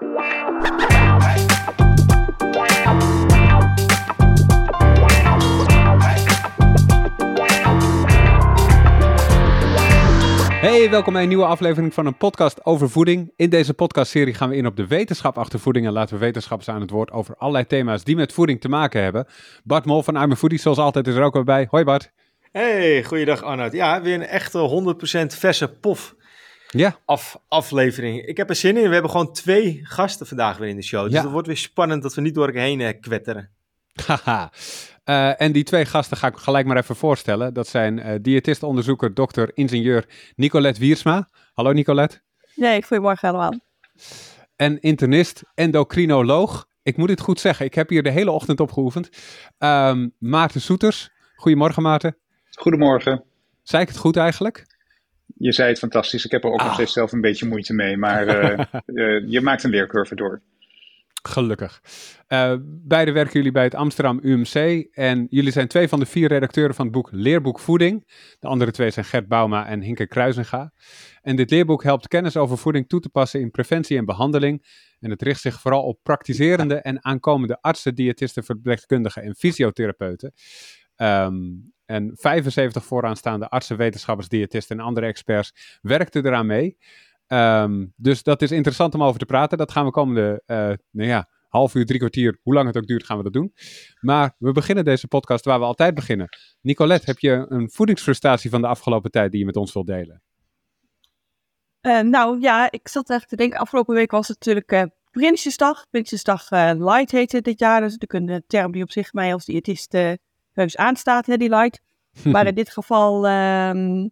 Hey, welkom bij een nieuwe aflevering van een podcast over voeding. In deze podcastserie gaan we in op de wetenschap achter voeding en laten we wetenschappers aan het woord over allerlei thema's die met voeding te maken hebben. Bart Mol van Arme Foodie, zoals altijd, is er ook weer bij. Hoi Bart. Hey, goeiedag Arnoud. Ja, weer een echte 100% verse pof ja. af, aflevering. Ik heb er zin in. We hebben gewoon twee gasten vandaag weer in de show. Dus Ja. het wordt weer spannend dat we niet door elkaar heen eh, kwetteren. Haha. Eh, en die twee gasten ga ik gelijk maar even voorstellen. Dat zijn eh diëtist-onderzoeker, dokter, ingenieur Nicolette Wiersma. Hallo Nicolette. Nee, goedemorgen allemaal. En internist, endocrinoloog. Ik moet dit goed zeggen, ik heb hier de hele ochtend op geoefend. Ehm, Maarten Soeters. Goedemorgen Maarten. Goedemorgen. Zei ik het goed eigenlijk? Je zei het fantastisch. Ik heb er ook Ah. nog steeds zelf een beetje moeite mee. Maar eh, eh, je maakt een leercurve door. Gelukkig. Eh beide werken jullie bij het Amsterdam UMC. En jullie zijn twee van de vier redacteuren van het boek Leerboek Voeding. De andere twee zijn Gert Bauma en Hinke Kruisinga. En dit leerboek helpt kennis over voeding toe te passen in preventie en behandeling. En het richt zich vooral op praktiserende en aankomende artsen, diëtisten, verpleegkundigen en fysiotherapeuten. Ehm, en 75 vooraanstaande artsen, wetenschappers, diëtisten en andere experts werkten eraan mee. Ehm, dus dat is interessant om over te praten. Dat gaan we komende, eh, nou ja, half uur, drie kwartier, hoe lang het ook duurt, gaan we dat doen. Maar we beginnen deze podcast waar we altijd beginnen. Nicolette, heb je een voedingsfrustratie van de afgelopen tijd die je met ons wilt delen? Eh, nou ja, ik zat eigenlijk te denken, afgelopen week was het natuurlijk eh Prinsjesdag. Prinsjesdag Light heette dit jaar, dus natuurlijk een term die op zich mij als diëtist heus aanstaat, hè, die Light. Maar in dit geval ehm,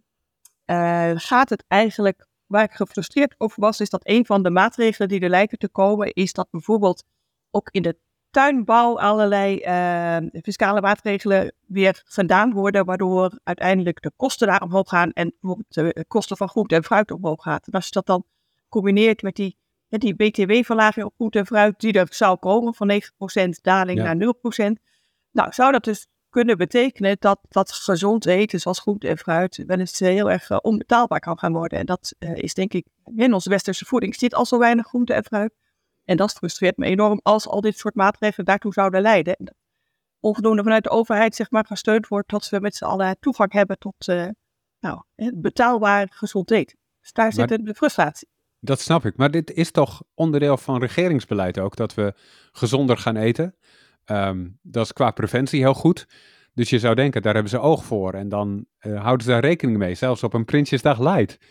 eh, gaat het eigenlijk, waar ik gefrustreerd over was, is dat een van de maatregelen die er lijken te komen, is dat bijvoorbeeld ook in de tuinbouw allerlei eh, fiscale maatregelen weer gedaan worden, waardoor uiteindelijk de kosten daar omhoog gaan en bijvoorbeeld de kosten van groente en fruit omhoog gaat. En als je dat dan combineert met die, met die btw-verlaging op groente en fruit die er zou komen, van 9% daling Ja. naar 0%, nou zou dat dus kunnen betekenen dat, dat gezond eten, zoals groente en fruit, wel eens heel erg eh, onbetaalbaar kan gaan worden. En dat eh, is denk ik, in onze westerse voeding zit al zo weinig groente en fruit. En dat frustreert me enorm als al dit soort maatregelen daartoe zouden leiden. Onvoldoende vanuit de overheid zeg maar gesteund wordt dat we met z'n allen toegang hebben tot eh, nou, betaalbaar gezond eten. Dus daar zit Maar- een frustratie. Dat snap ik. Maar dit is toch onderdeel van regeringsbeleid ook, dat we gezonder gaan eten. Ehm, dat is qua preventie heel goed. Dus je zou denken, daar hebben ze oog voor. En dan eh, houden ze daar rekening mee, zelfs op een Prinsjesdag Light. Maar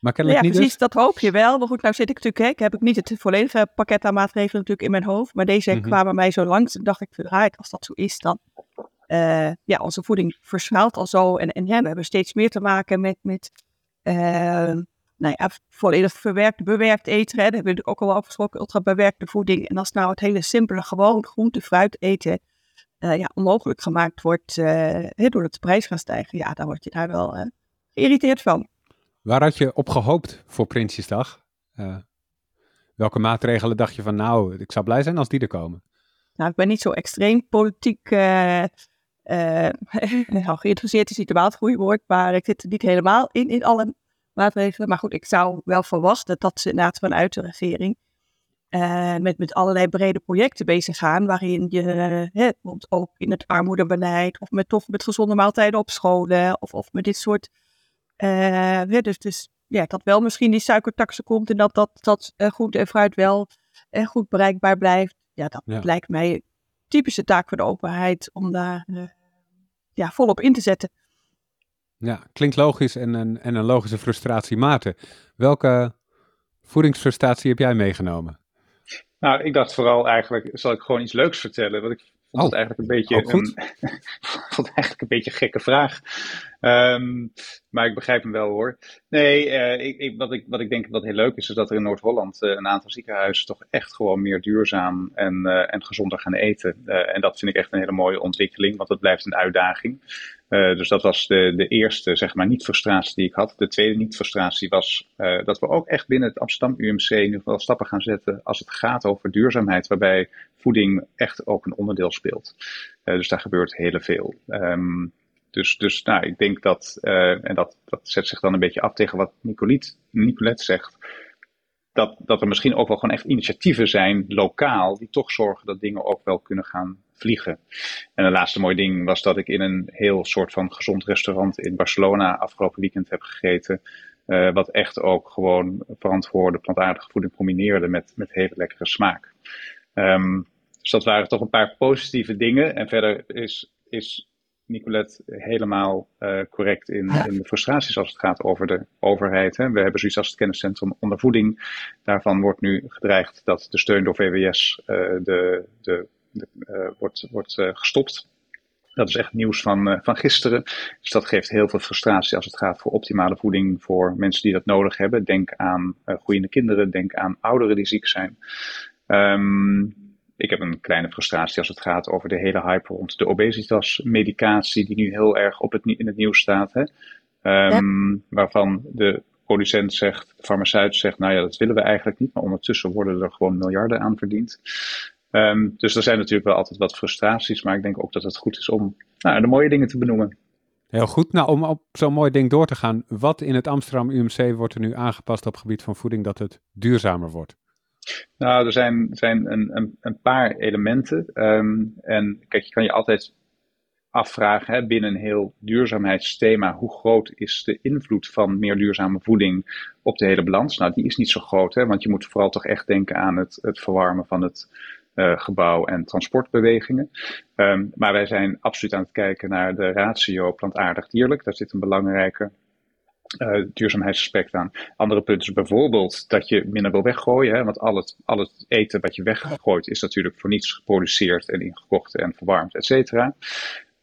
Ja, kennelijk niet precies, dus. dat hoop je wel. Maar goed, nou zit ik natuurlijk, hè, ik heb ook niet het volledige pakket aan maatregelen natuurlijk in mijn hoofd. Maar deze Mhm. kwamen mij zo langs. En dacht ik, verdraaid, als dat zo is, dan... eh, ja, onze voeding versnelt al zo. En, en ja, we hebben steeds meer te maken met, met eh, nou ja, volledig verwerkt, bewerkt eten. Hè. Daar hebben we ook al over gesproken, ultra bewerkte voeding. En als nou het hele simpele, gewoon groente, fruit eten, eh, ja, onmogelijk gemaakt wordt eh, hè, doordat de prijs gaat stijgen. Ja, dan word je daar wel eh, geïrriteerd van. Waar had je op gehoopt voor Prinsjesdag? Eh, welke maatregelen dacht je van, nou, ik zou blij zijn als die er komen? Nou, ik ben niet zo extreem politiek eh, eh, nou, geïnteresseerd is niet helemaal het goede woord, maar ik zit er niet helemaal in, in alle maatregelen. Maar goed, ik zou wel verwachten dat ze inderdaad vanuit de regering eh, met, met allerlei brede projecten bezig gaan, waarin je bijvoorbeeld ook in het armoedebeleid, of met, toch met gezonde maaltijden op scholen, of, of met dit soort, eh, dus, dus ja, dat wel misschien die suikertaxe komt en dat, dat, dat groente en fruit wel goed bereikbaar blijft. Ja, dat Ja. lijkt mij een typische taak voor de overheid om daar ja, volop in te zetten. Ja, klinkt logisch en een, en een logische frustratie. Maarten, welke voedingsfrustratie heb jij meegenomen? Nou, ik dacht vooral eigenlijk, zal ik gewoon iets leuks vertellen? Want ik vond Oh, het eigenlijk een beetje, een, vond het eigenlijk een beetje een gekke vraag. Ehm, maar ik begrijp hem wel hoor. Nee, eh, ik, ik, wat, ik, wat ik denk wat heel leuk is, is dat er in Noord-Holland eh, een aantal ziekenhuizen toch echt gewoon meer duurzaam en, eh, en gezonder gaan eten. En dat vind ik echt een hele mooie ontwikkeling, want het blijft een uitdaging. Dus dat was de, de eerste, zeg maar, niet-frustratie die ik had. De tweede niet-frustratie was dat we ook echt binnen het Amsterdam UMC ieder geval stappen gaan zetten als het gaat over duurzaamheid, waarbij voeding echt ook een onderdeel speelt. Dus daar gebeurt heel veel. Ehm, dus, dus nou, ik denk dat, eh, en dat, dat zet zich dan een beetje af tegen wat Nicolette, Nicolette zegt. dat, dat er misschien ook wel gewoon echt initiatieven zijn, lokaal, die toch zorgen dat dingen ook wel kunnen gaan vliegen. En een laatste mooi ding was dat ik in een heel soort van gezond restaurant in Barcelona afgelopen weekend heb gegeten. Uh, wat echt ook gewoon verantwoorde plantaardige voeding combineerde met, met hele lekkere smaak. Um, dus dat waren toch een paar positieve dingen. En verder is, is Nicolette helemaal uh, correct in, in, de frustraties als het gaat over de overheid. Hè. We hebben zoiets als het kenniscentrum ondervoeding. Daarvan wordt nu gedreigd dat de steun door VWS uh, de, de, de uh, wordt, wordt gestopt. Dat is echt nieuws van, van gisteren. Dus dat geeft heel veel frustratie als het gaat voor optimale voeding voor mensen die dat nodig hebben. Denk aan groeiende kinderen, denk aan ouderen die ziek zijn. Um, ik heb een kleine frustratie als het gaat over de hele hype rond de obesitasmedicatie, die nu heel erg op het, in het nieuws staat. Hè? Um, Waarvan de producent zegt, de farmaceut zegt, nou ja, dat willen we eigenlijk niet, maar ondertussen worden er gewoon miljarden aan verdiend. Um, dus er zijn natuurlijk wel altijd wat frustraties, maar ik denk ook dat het goed is om nou, de mooie dingen te benoemen. Heel goed. Nou, om op zo'n mooi ding door te gaan, wat in het Amsterdam UMC wordt er nu aangepast op het gebied van voeding dat het duurzamer wordt? Nou, er zijn, zijn een, een, een paar elementen. Um, en kijk, je kan je altijd afvragen hè, binnen een heel duurzaamheidsthema, hoe groot is de invloed van meer duurzame voeding op de hele balans? Nou, die is niet zo groot, hè, want je moet vooral toch echt denken aan het, het verwarmen van het uh, gebouw en transportbewegingen. Um, maar wij zijn absoluut aan het kijken naar de ratio plantaardig-dierlijk. Daar zit een belangrijke uh, duurzaamheidsaspect aan. Andere punten is bijvoorbeeld dat je minder wil weggooien. Hè, want al het, al het eten wat je weggooit is natuurlijk voor niets geproduceerd en ingekocht en verwarmd, et cetera.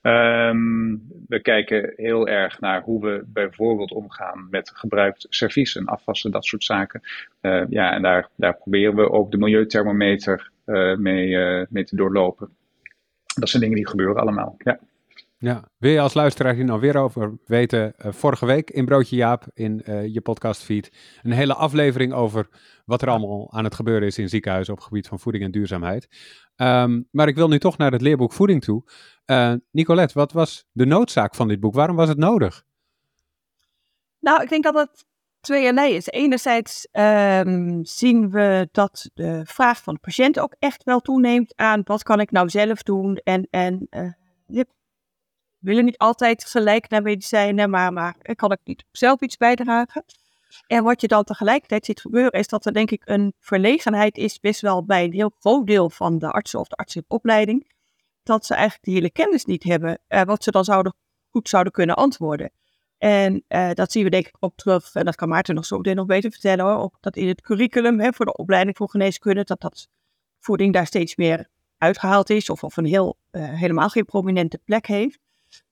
Um, we kijken heel erg naar hoe we bijvoorbeeld omgaan met gebruikt servies en afwassen, dat soort zaken. Uh, ja, en daar, daar proberen we ook de milieuthermometer uh, mee, mee te doorlopen. Dat zijn dingen die gebeuren allemaal. Ja. Ja, wil je als luisteraar hier nou weer over weten? Uh, vorige week in Broodje Jaap in uh, je podcastfeed een hele aflevering over wat er allemaal aan het gebeuren is in ziekenhuizen op het gebied van voeding en duurzaamheid. Um, maar ik wil nu toch naar het leerboek Voeding toe. Uh, Nicolette, wat was de noodzaak van dit boek? Waarom was het nodig? Nou, ik denk dat het tweeërlei is. Enerzijds um, zien we dat de vraag van de patiënt ook echt wel toeneemt aan wat kan ik nou zelf doen en, en willen niet altijd gelijk naar medicijnen, maar, maar kan ik niet zelf iets bijdragen? En wat je dan tegelijkertijd ziet gebeuren, is dat er denk ik een verlegenheid is, best wel bij een heel groot deel van de artsen of de artsenopleiding, dat ze eigenlijk de hele kennis niet hebben, uh, wat ze dan zouden, goed zouden kunnen antwoorden. En uh, dat zien we denk ik ook terug, en dat kan Maarten nog zo meteen nog beter vertellen hoor, ook dat in het curriculum hè, voor de opleiding voor geneeskunde, dat dat voeding daar steeds meer uitgehaald is, of, of een heel, uh, helemaal geen prominente plek heeft.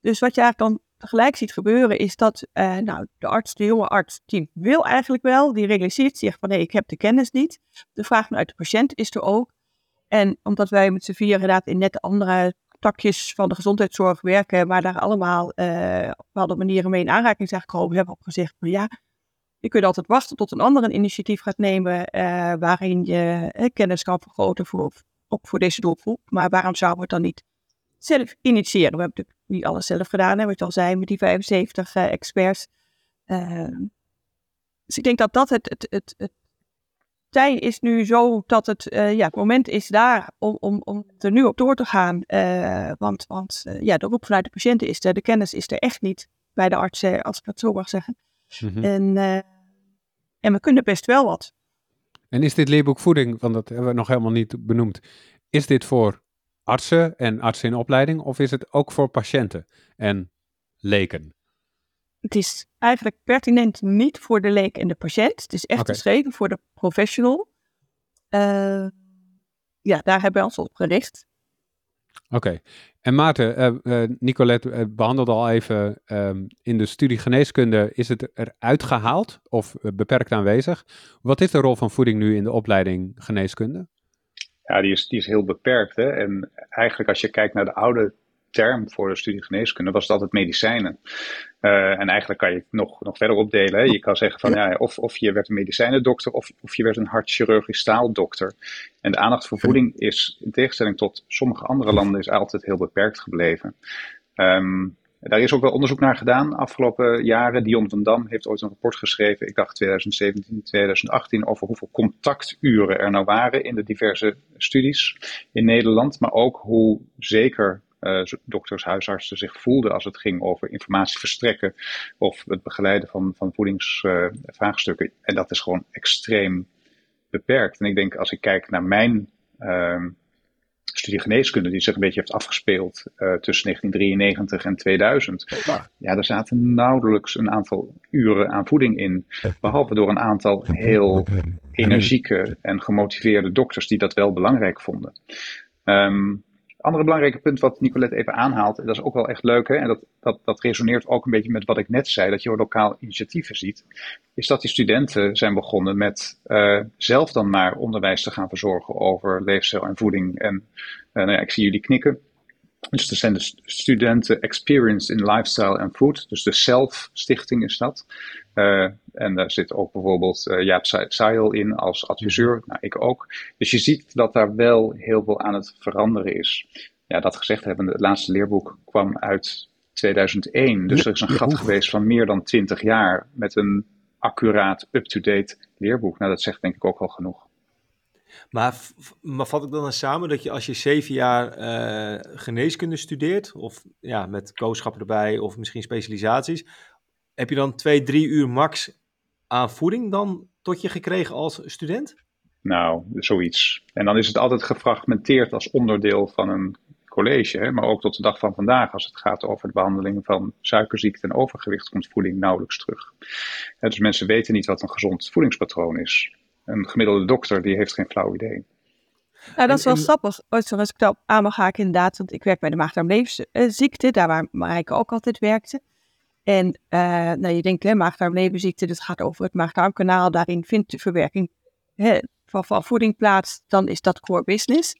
Dus wat je eigenlijk dan tegelijk ziet gebeuren is dat uh, nou, de arts, de jonge arts, die wil eigenlijk wel, die realiseert zich van nee, ik heb de kennis niet. De vraag vanuit de patiënt is er ook. En omdat wij met z'n inderdaad in net andere takjes van de gezondheidszorg werken, maar daar allemaal op bepaalde manieren mee in aanraking zijn gekomen, hebben we ook gezegd van ja, je kunt altijd wachten tot een ander een initiatief gaat nemen uh, waarin je kennis kan vergroten voor, ook voor deze doelgroep. Maar waarom zouden we het dan niet zelf initiëren? We hebben natuurlijk niet alles zelf gedaan, hè, wat je al zei, met die 75 uh, experts. Uh, dus ik denk dat dat het, het, het, het tij is nu zo dat het, uh, ja, het moment is daar om, om, om er nu op door te gaan. Uh, want want ja, de roep vanuit de patiënten is er, de kennis is er echt niet bij de artsen, als ik dat zo mag zeggen. Mm-hmm. En, en we kunnen best wel wat. En is dit leerboek voeding, want dat hebben we nog helemaal niet benoemd, is dit voor artsen en artsen in opleiding of is het ook voor patiënten en leken? Het is eigenlijk pertinent niet voor de leek en de patiënt. Het is echt okay. geschreven voor de professional. Uh, ja, daar hebben we ons op gericht. Oké. Okay. En Maarten, uh, uh, Nicolette behandelde al even um, in de studie geneeskunde. Is het eruit gehaald of beperkt aanwezig? Wat is de rol van voeding nu in de opleiding geneeskunde? Ja, die is, die is heel beperkt. Hè? En eigenlijk als je kijkt naar de oude term voor de studie geneeskunde, was het altijd medicijnen. Uh, en eigenlijk kan je het nog, nog verder opdelen. Hè? Je kan zeggen van ja, of, of je werd een medicijnendokter of, of je werd een hartchirurgisch staaldokter. En de aandacht voor voeding is, in tegenstelling tot sommige andere landen, is altijd heel beperkt gebleven. Um, daar is ook wel onderzoek naar gedaan afgelopen jaren. Dion van Dam heeft ooit een rapport geschreven, ik dacht 2017, 2018, over hoeveel contacturen er nou waren in de diverse studies in Nederland. Maar ook hoe zeker uh, dokters, huisartsen zich voelden als het ging over informatie verstrekken of het begeleiden van, van voedingsvraagstukken. en dat is gewoon extreem beperkt. En ik denk, als ik kijk naar mijn uh, studie geneeskunde, die zich een beetje heeft afgespeeld uh, tussen 1993 en 2000. Ja, daar zaten nauwelijks een aantal uren aan voeding in. Behalve door een aantal heel energieke en gemotiveerde dokters die dat wel belangrijk vonden. Um, andere belangrijke punt wat Nicolette even aanhaalt, en dat is ook wel echt leuk, hè, en dat, dat, dat resoneert ook een beetje met wat ik net zei, dat je lokaal initiatieven ziet, is dat die studenten zijn begonnen met uh, zelf dan maar onderwijs te gaan verzorgen over leefstijl en voeding. En uh, nou ja, ik zie jullie knikken. Dus er zijn de studenten Experience in Lifestyle and Food. Dus de Self Stichting is dat. Uh, en daar zit ook bijvoorbeeld uh, Jaap Seil in als adviseur. Nou, ik ook. Dus je ziet dat daar wel heel veel aan het veranderen is. Ja, dat gezegd hebben, het laatste leerboek kwam uit 2001. Dus er is een gat geweest van meer dan 20 jaar met een accuraat, up-to-date leerboek. Nou, dat zegt denk ik ook al genoeg. Maar, maar vat ik dan samen dat je als je zeven jaar uh, geneeskunde studeert, of ja, met kooschappen erbij, of misschien specialisaties, heb je dan twee, drie uur max aan voeding dan tot je gekregen als student? Nou, zoiets. En dan is het altijd gefragmenteerd als onderdeel van een college, hè? maar ook tot de dag van vandaag, als het gaat over de behandeling van suikerziekte en overgewicht, komt voeding nauwelijks terug. dus mensen weten niet wat een gezond voedingspatroon is. Een gemiddelde dokter die heeft geen flauw idee. Nou, dat is wel grappig. Als ik daarop aan mag haken inderdaad, want ik werk bij de maagdarmleefziekte, daar waar Marijke ook altijd werkte. En uh, nou, je denkt, hè, maagdarmlevenziekte, dat gaat over het maagdarmkanaal. Daarin vindt de verwerking hè, van, voeding plaats. Dan is dat core business.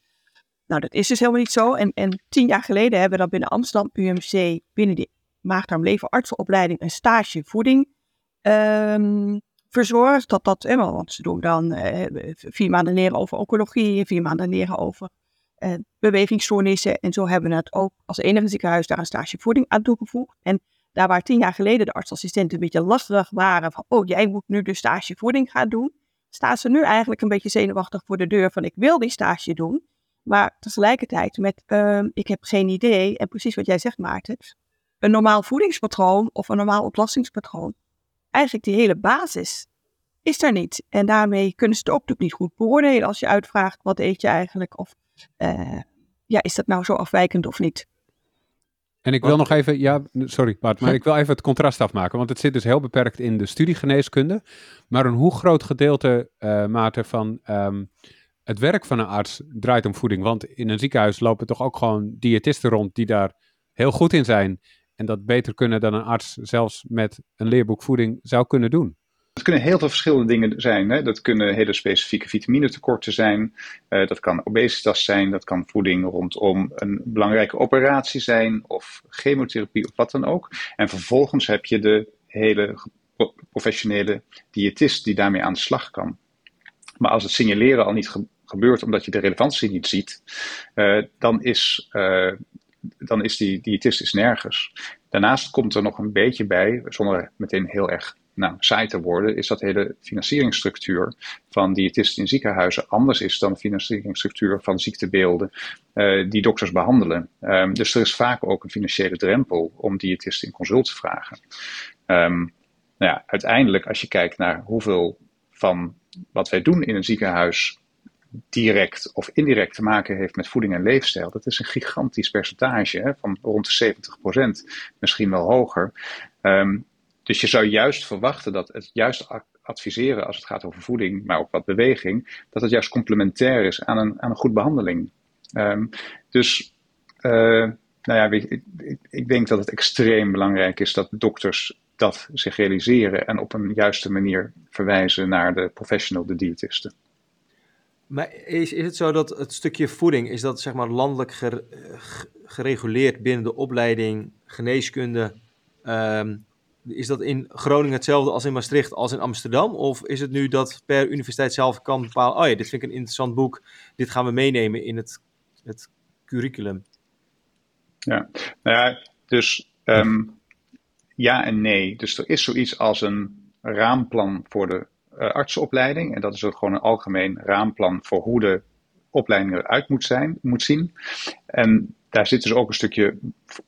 Nou, dat is dus helemaal niet zo. En, en tien jaar geleden hebben we dan binnen Amsterdam UMC, binnen de maagdarmlevenartsenopleiding, een stage voeding um, verzorgd. Dat dat, hè, want ze doen dan uh, vier maanden leren over oncologie, vier maanden leren over bewegingsstoornissen. En zo hebben we het ook als enige ziekenhuis daar een stage voeding aan toegevoegd. En daar waar tien jaar geleden de artsassistenten een beetje lastig waren van, oh jij moet nu de stage voeding gaan doen, staan ze nu eigenlijk een beetje zenuwachtig voor de deur van ik wil die stage doen. Maar tegelijkertijd met uh, ik heb geen idee, en precies wat jij zegt Maarten, een normaal voedingspatroon of een normaal ontlastingspatroon, eigenlijk die hele basis is er niet. En daarmee kunnen ze het ook niet goed beoordelen als je uitvraagt wat eet je eigenlijk of uh, ja, is dat nou zo afwijkend of niet. En ik wil nog even, ja, sorry Bart, maar ik wil even het contrast afmaken, want het zit dus heel beperkt in de studiegeneeskunde. Maar een hoe groot gedeelte, uh, Maarten, van um, het werk van een arts draait om voeding? Want in een ziekenhuis lopen toch ook gewoon diëtisten rond die daar heel goed in zijn. En dat beter kunnen dan een arts zelfs met een leerboek voeding zou kunnen doen. Het kunnen heel veel verschillende dingen zijn. Hè? Dat kunnen hele specifieke vitaminetekorten zijn. Uh, dat kan obesitas zijn. Dat kan voeding rondom een belangrijke operatie zijn. Of chemotherapie of wat dan ook. En vervolgens heb je de hele professionele diëtist die daarmee aan de slag kan. Maar als het signaleren al niet ge gebeurt omdat je de relevantie niet ziet, uh, dan is uh, dan is die diëtist is nergens. Daarnaast komt er nog een beetje bij, zonder meteen heel erg nou, saai te worden, is dat de hele financieringsstructuur van diëtisten in ziekenhuizen anders is dan de financieringsstructuur van ziektebeelden uh, die dokters behandelen. Um, dus er is vaak ook een financiële drempel om diëtisten in consult te vragen. Um, nou ja, uiteindelijk, als je kijkt naar hoeveel van wat wij doen in een ziekenhuis direct of indirect te maken heeft met voeding en leefstijl, dat is een gigantisch percentage hè, van rond de 70% misschien wel hoger. Um, dus je zou juist verwachten dat het juist adviseren als het gaat over voeding, maar ook wat beweging, dat het juist complementair is aan een, aan een goed behandeling. Um, dus, uh, nou ja, ik, ik, ik, denk dat het extreem belangrijk is dat dokters dat zich realiseren en op een juiste manier verwijzen naar de professional, de diëtisten. Maar is, is het zo dat het stukje voeding, is dat zeg maar landelijk gereguleerd binnen de opleiding geneeskunde? Um, is dat in Groningen hetzelfde als in Maastricht als in Amsterdam? Of is het nu dat per universiteit zelf kan bepalen, oh ja, dit vind ik een interessant boek, dit gaan we meenemen in het, het curriculum? Ja, nou ja, dus Ehm, ja en nee. Dus er is zoiets als een raamplan voor de uh, artsenopleiding. En dat is ook gewoon een algemeen raamplan voor hoe de opleiding eruit moet, zijn, moet zien. En daar zit dus ook een stukje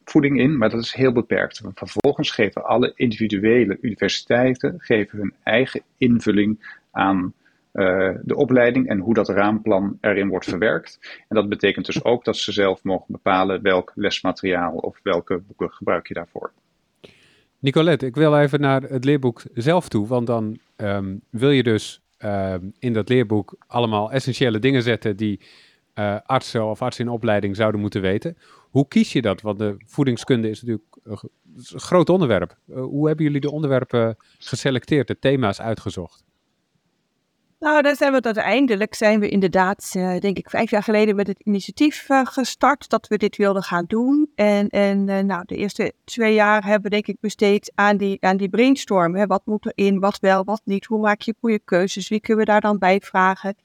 voeding in, maar dat is heel beperkt. Vervolgens geven alle individuele universiteiten geven hun eigen invulling aan uh, de opleiding en hoe dat raamplan erin wordt verwerkt. En dat betekent dus ook dat ze zelf mogen bepalen welk lesmateriaal of welke boeken gebruik je daarvoor. Nicolette, ik wil even naar het leerboek zelf toe, want dan um, wil je dus um, in dat leerboek allemaal essentiële dingen zetten die uh, artsen of artsen in opleiding zouden moeten weten. Hoe kies je dat? Want de voedingskunde is natuurlijk een groot onderwerp. Uh, hoe hebben jullie de onderwerpen geselecteerd, de thema's uitgezocht? Nou, daar zijn we uiteindelijk, zijn we inderdaad, uh, denk ik, vijf jaar geleden met het initiatief gestart dat we dit wilden gaan doen. En, en nou, de eerste twee jaar hebben we denk ik besteed aan die, aan die brainstorm. Wat moet erin, wat wel, wat niet, hoe maak je goede keuzes, wie kunnen we daar dan bij vragen.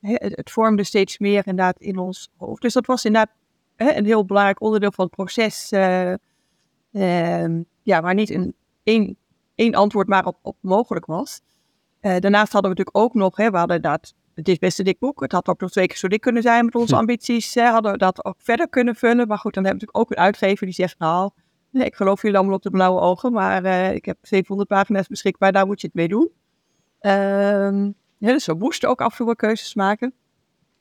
Het, vormde steeds meer inderdaad in ons hoofd. Dus dat was inderdaad een heel belangrijk onderdeel van het proces. Ehm, ja, waar niet een, één, één antwoord maar op, op mogelijk was. Uh, daarnaast hadden we natuurlijk ook nog, hè, we hadden dat, het is best een dik boek, het had ook nog twee keer zo dik kunnen zijn met onze hm. ambities, hè, hadden we dat ook verder kunnen vullen. Maar goed, dan hebben we natuurlijk ook een uitgever die zegt, nou, nee, ik geloof jullie allemaal op de blauwe ogen, maar uh, ik heb 700 pagina's beschikbaar, daar moet je het mee doen. Ja, dus we moesten ook af en toe keuzes maken.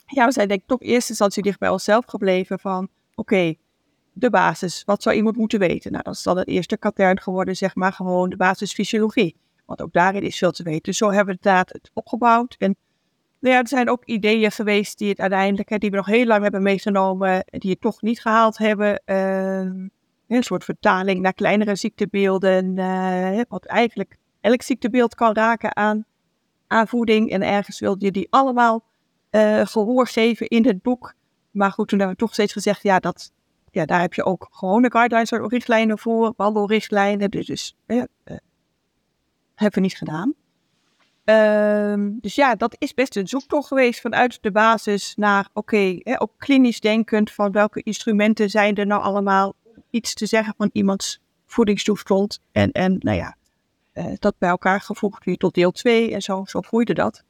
Ja, we zijn denk ik toch eerst instantie dicht bij onszelf gebleven van, oké, de basis, wat zou iemand moeten weten? Nou, dat is dan het eerste katern geworden, zeg maar, gewoon de basisfysiologie. Want ook daarin is veel te weten. Dus zo hebben we inderdaad het opgebouwd. En nou ja, er zijn ook ideeën geweest die het uiteindelijk, hè, die we nog heel lang hebben meegenomen, die het toch niet gehaald hebben. Uh, een soort vertaling naar kleinere ziektebeelden. Uh, wat eigenlijk elk ziektebeeld kan raken aan, aan voeding. En ergens wilde je die allemaal uh, gehoor geven in het boek. Maar goed, toen hebben we toch steeds gezegd, ja, dat, ja daar heb je ook gewone guidelines, richtlijnen voor, wandelrichtlijnen. Dus, dus hebben we niet gedaan. Uh, dus ja, dat is best een zoektocht geweest vanuit de basis naar, oké, okay, ook klinisch denkend van welke instrumenten zijn er nou allemaal iets te zeggen van iemands voedingstoestand. En, en nou ja, uh, dat bij elkaar gevoegd weer tot deel 2 en zo, zo groeide dat.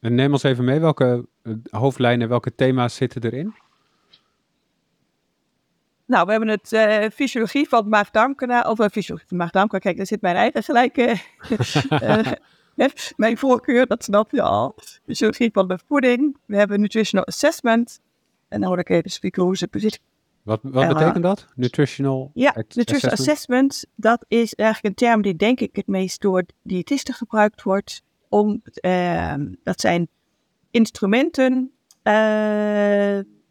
En neem ons even mee, welke uh, hoofdlijnen, welke thema's zitten erin? Nou, we hebben het uh, fysiologie van maag-darmkanaal, of uh, fysiologie van maag-darmkanaal. Kijk, daar zit mijn eigen gelijke, uh, mijn voorkeur, dat snap je al. Fysiologie van de voeding. We hebben nutritional assessment. En dan hoor ik even spreken hoe ze. Wat, wat betekent dat? Nutritional Ja, nutritional assessment. dat is eigenlijk een term die denk ik het meest door diëtisten gebruikt wordt. Om, ehm, dat zijn instrumenten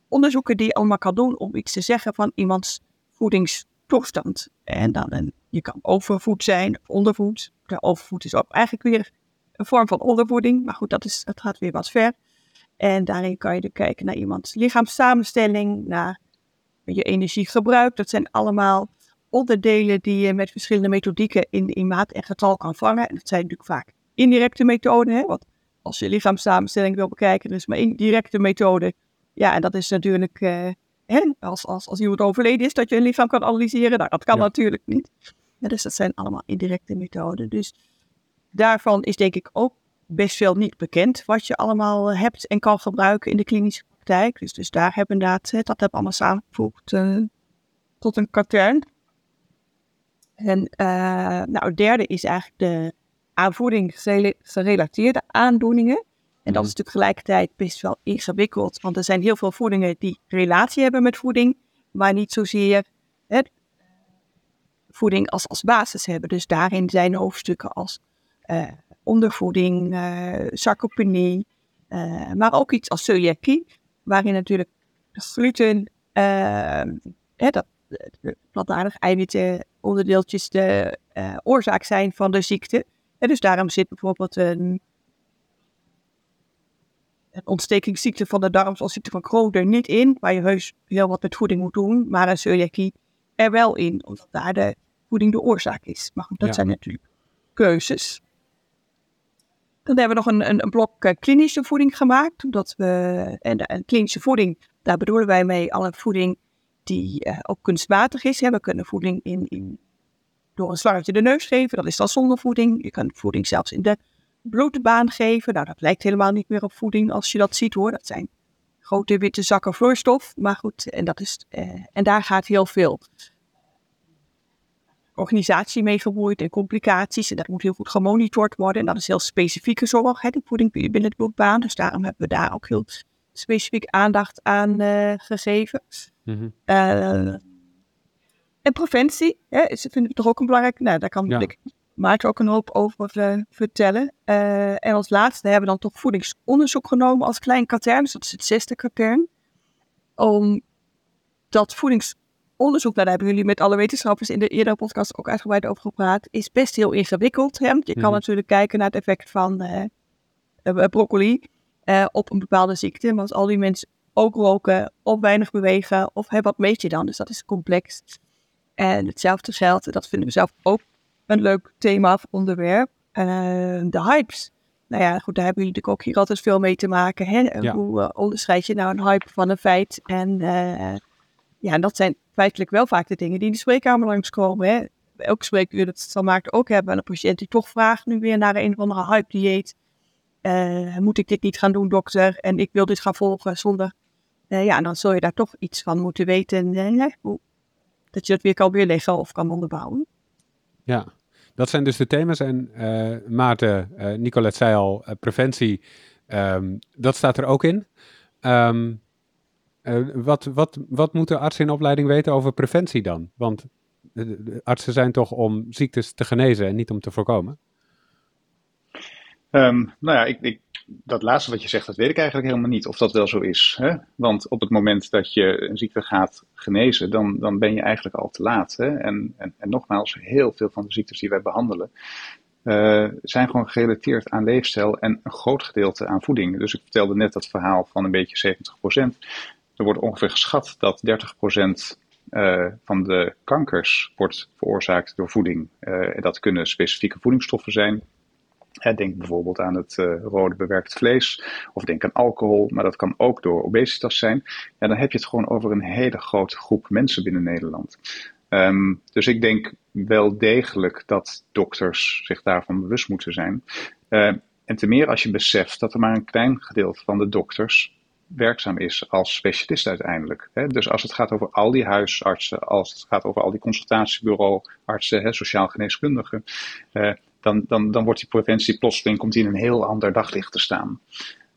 onderzoeken die je allemaal kan doen om iets te zeggen van iemands voedingstoestand. En dan een, je kan overvoed zijn, ondervoed. De overvoed is ook eigenlijk weer een vorm van ondervoeding, maar goed, dat, is, dat gaat weer wat ver. En daarin kan je dus kijken naar iemands lichaamssamenstelling, naar je energiegebruik. Dat zijn allemaal onderdelen die je met verschillende methodieken in, in maat en getal kan vangen. En dat zijn natuurlijk vaak indirecte methoden, hè? want als je lichaamssamenstelling wil bekijken, is maar één directe methode ja, en dat is natuurlijk, uh, hè, als, als, als iemand overleden is, dat je een lichaam kan analyseren. Nou, dat kan natuurlijk niet. Ja, dus dat zijn allemaal indirecte methoden. Dus daarvan is denk ik ook best veel niet bekend wat je allemaal hebt en kan gebruiken in de klinische praktijk. Dus, dus daar hebben we inderdaad, dat hebben we allemaal samengevoegd uh, tot een katern. En uh, nou, het derde is eigenlijk de aanvoeding gerelateerde aandoeningen. En dat is natuurlijk tegelijkertijd best wel ingewikkeld, want er zijn heel veel voedingen die relatie hebben met voeding, maar niet zozeer hè, voeding als, als basis hebben. Dus daarin zijn hoofdstukken als uh, ondervoeding, uh, sarcopenie, uh, maar ook iets als celiakie, waarin natuurlijk gluten, hè, dat, plantaardige eiwitten, onderdeeltjes de oorzaak zijn van de ziekte. En dus daarom zit bijvoorbeeld een een ontstekingsziekte van de darm, zoals ziekte van Crohn, er niet in, waar je heus heel wat met voeding moet doen, maar een celiakie er wel in, omdat daar de voeding de oorzaak is. Maar goed, dat zijn natuurlijk keuzes. Dan hebben we nog een, een, een blok uh, klinische voeding gemaakt, omdat we, en, en klinische voeding, daar bedoelen wij mee alle voeding die uh, ook kunstmatig is. We kunnen voeding in, in, door een slangetje de neus geven, dat is dan zonder voeding. Je kunt voeding zelfs in de bloedbaan geven. Nou, dat lijkt helemaal niet meer op voeding als je dat ziet hoor. Dat zijn grote witte zakken vloeistof. Maar goed, en, dat is, en daar gaat heel veel organisatie mee gemoeid en complicaties. En dat moet heel goed gemonitord worden. En dat is heel specifieke zorg, hè, die voeding binnen de bloedbaan. Dus daarom hebben we daar ook heel specifiek aandacht aan uh, gegeven. Mm -hmm. uh, en preventie, hè, is, vind ik toch ook een belangrijk. Nou, daar kan ja. ik Maarten ook een hoop over uh, vertellen. en als laatste hebben we dan toch voedingsonderzoek genomen als klein katern. Dus dat is het zesde katern. Om dat voedings onderzoek, daar hebben jullie met alle wetenschappers in de eerdere podcast ook uitgebreid over gepraat, is best heel ingewikkeld. Hè? Je kan mhm. natuurlijk kijken naar het effect van uh, broccoli uh, op een bepaalde ziekte. Maar als al die mensen ook roken, of weinig bewegen, of hey, wat meet je dan? Dus dat is complex. En hetzelfde geldt, dat vinden we zelf ook een leuk thema of onderwerp, de hypes. Nou ja, goed, daar hebben jullie natuurlijk ook hier altijd veel mee te maken. Hè? Hoe onderscheid je nou een hype van een feit? En ja, dat zijn feitelijk wel vaak de dingen die in de spreekkamer langskomen. Hè. Elk spreekuur dat zal Maarten ook hebben. Een patiënt die toch vraagt nu weer naar een of andere hype-dieet. Uh, moet ik dit niet gaan doen, dokter? En ik wil dit gaan volgen zonder... Uh, ja, dan zul je daar toch iets van moeten weten. Uh, dat je dat weer kan weerleggen of kan onderbouwen. Ja, dat zijn dus de thema's. En Maarten, Nicolette zei al, preventie, um, dat staat er ook in. Um, uh, wat, wat, wat moet de arts in opleiding weten over preventie dan? Want de artsen zijn toch om ziektes te genezen en niet om te voorkomen? Um, nou ja, ik, ik, dat laatste wat je zegt, dat weet ik eigenlijk helemaal niet of dat wel zo is. Hè? Want op het moment dat je een ziekte gaat genezen, dan, dan ben je eigenlijk al te laat. Hè? En, en, en nogmaals, heel veel van de ziektes die wij behandelen, uh, zijn gewoon gerelateerd aan leefstijl en een groot gedeelte aan voeding. Dus ik vertelde net dat verhaal van een beetje 70%. Er wordt ongeveer geschat dat 30% uh, van de kankers wordt veroorzaakt door voeding. En dat kunnen specifieke voedingsstoffen zijn. denk bijvoorbeeld aan het rode bewerkt vlees of denk aan alcohol, maar dat kan ook door obesitas zijn. Ja, dan heb je het gewoon over een hele grote groep mensen binnen Nederland. Um, dus ik denk wel degelijk dat dokters zich daarvan bewust moeten zijn. En te meer als je beseft dat er maar een klein gedeelte van de dokters werkzaam is als specialist uiteindelijk. Hè? Dus als het gaat over al die huisartsen, als het gaat over al die consultatiebureauartsen, sociaal geneeskundigen, eh, dan, dan, dan wordt die preventie plotseling komt in een heel ander daglicht te staan.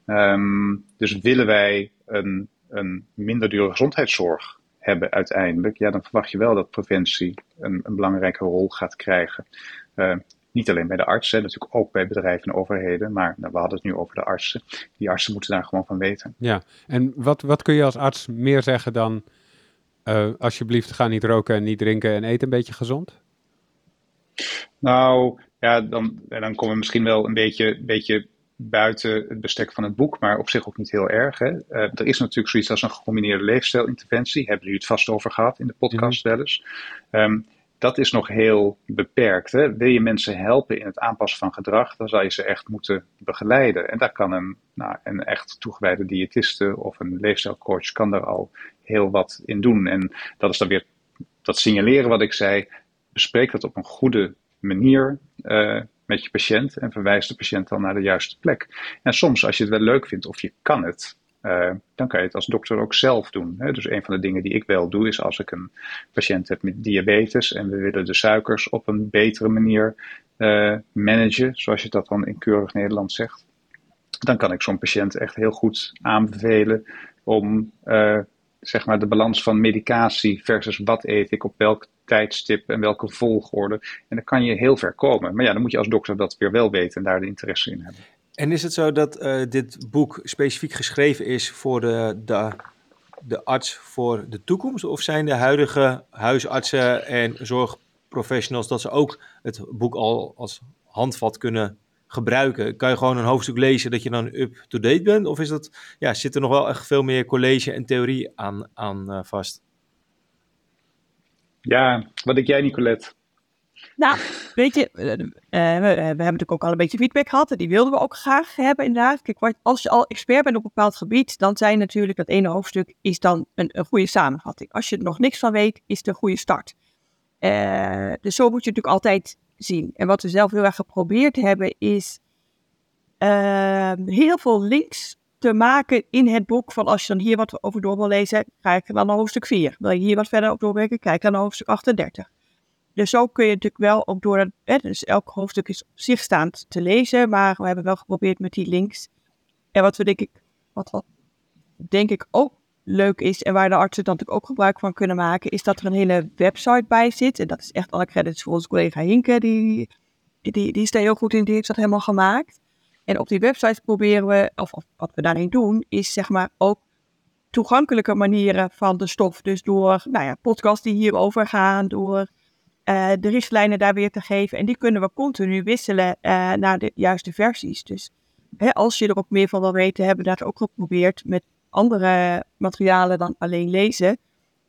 Um, dus willen wij een, een minder dure gezondheidszorg hebben uiteindelijk, ja, dan verwacht je wel dat preventie een, een belangrijke rol gaat krijgen. Uh, niet alleen bij de artsen, natuurlijk ook bij bedrijven en overheden. Maar nou, we hadden het nu over de artsen. Die artsen moeten daar gewoon van weten. Ja, en wat, wat kun je als arts meer zeggen dan... Uh, alsjeblieft, ga niet roken en niet drinken en eet een beetje gezond? Nou, ja, dan, dan komen we misschien wel een beetje, beetje buiten het bestek van het boek, maar op zich ook niet heel erg. Hè. Uh, er is natuurlijk zoiets als een gecombineerde leefstijlinterventie. Hebben jullie het vast over gehad in de podcast mm -hmm. wel eens. Um, dat is nog heel beperkt. Hè? Wil je mensen helpen in het aanpassen van gedrag, dan zal je ze echt moeten begeleiden. En daar kan een, nou, een echt toegewijde diëtiste of een leefstijlcoach kan daar al heel wat in doen. En dat is dan weer dat signaleren wat ik zei. Bespreek dat op een goede manier uh, met je patiënt en verwijs de patiënt dan naar de juiste plek. En soms, als je het wel leuk vindt of je kan het, uh, dan kan je het als dokter ook zelf doen. Hè? Dus een van de dingen die ik wel doe is als ik een patiënt heb met diabetes en we willen de suikers op een betere manier uh, managen, zoals je dat dan in keurig Nederland zegt, dan kan ik zo'n patiënt echt heel goed aanbevelen om uh, zeg maar de balans van medicatie versus wat eet ik op welk tijdstip en welke volgorde. En dan kan je heel ver komen. Maar ja, dan moet je als dokter dat weer wel weten en daar de interesse in hebben. En is het zo dat uh, dit boek specifiek geschreven is voor de, de, de arts voor de toekomst? Of zijn de huidige huisartsen en zorgprofessionals dat ze ook het boek al als handvat kunnen gebruiken? Kan je gewoon een hoofdstuk lezen dat je dan up-to-date bent? Of is dat, ja, zit er nog wel echt veel meer college en theorie aan, aan uh, vast? Ja, wat denk jij, Nicolette? Nou, weet je, uh, we, we, hebben natuurlijk ook al een beetje feedback gehad. En die wilden we ook graag hebben, inderdaad. Kijk, als je al expert bent op een bepaald gebied, dan zijn natuurlijk dat ene hoofdstuk is dan een, een goede samenvatting. Als je er nog niks van weet, is het een goede start. Uh, dus zo moet je natuurlijk altijd zien. En wat we zelf heel erg geprobeerd hebben, is uh, heel veel links te maken in het boek. Van als je dan hier wat over door wil lezen, kijk dan naar hoofdstuk 4. Wil je hier wat verder op doorwerken, kijk dan naar hoofdstuk 38. Dus zo kun je natuurlijk wel ook door, hè, dus elk hoofdstuk is op zich staand te lezen, maar we hebben wel geprobeerd met die links. En wat we denk ik, wat, wat denk ik ook leuk is en waar de artsen dan natuurlijk ook gebruik van kunnen maken, is dat er een hele website bij zit. En dat is echt alle credits voor onze collega Hinke, die, die, die is daar heel goed in, die heeft dat helemaal gemaakt. En op die website proberen we, of, of wat we daarin doen, is zeg maar ook toegankelijke manieren van de stof. Dus door nou ja, podcasts die hierover gaan, door uh, de richtlijnen daar weer te geven. En die kunnen we continu wisselen uh, naar de juiste versies. Dus hè, als je er ook meer van wil weten, hebben we dat ook geprobeerd met andere materialen dan alleen lezen.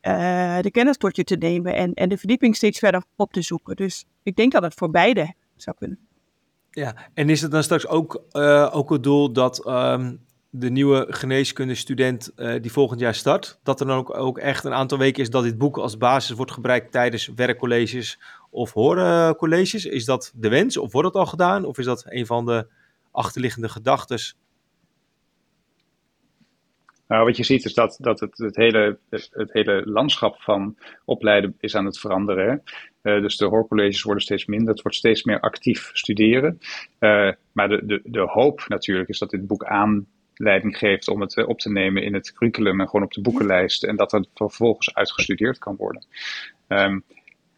Uh, de kennis tot je te nemen en, en de verdieping steeds verder op te zoeken. Dus ik denk dat het voor beide zou kunnen. Ja, en is het dan straks ook, ook het doel dat um, de nieuwe geneeskundestudent uh, die volgend jaar start, dat er dan ook, ook echt een aantal weken is dat dit boek als basis wordt gebruikt tijdens werkcolleges of hoorcolleges? Is dat de wens of wordt dat al gedaan? Of is dat een van de achterliggende gedachten? Nou, wat je ziet is dat, dat het, het, hele, het hele landschap van opleiden is aan het veranderen. Uh, dus de hoorcolleges worden steeds minder, het wordt steeds meer actief studeren. Uh, maar de, de, de hoop natuurlijk is dat dit boek aan leiding geeft om het op te nemen in het curriculum en gewoon op de boekenlijst. En dat dat vervolgens uitgestudeerd kan worden. Um,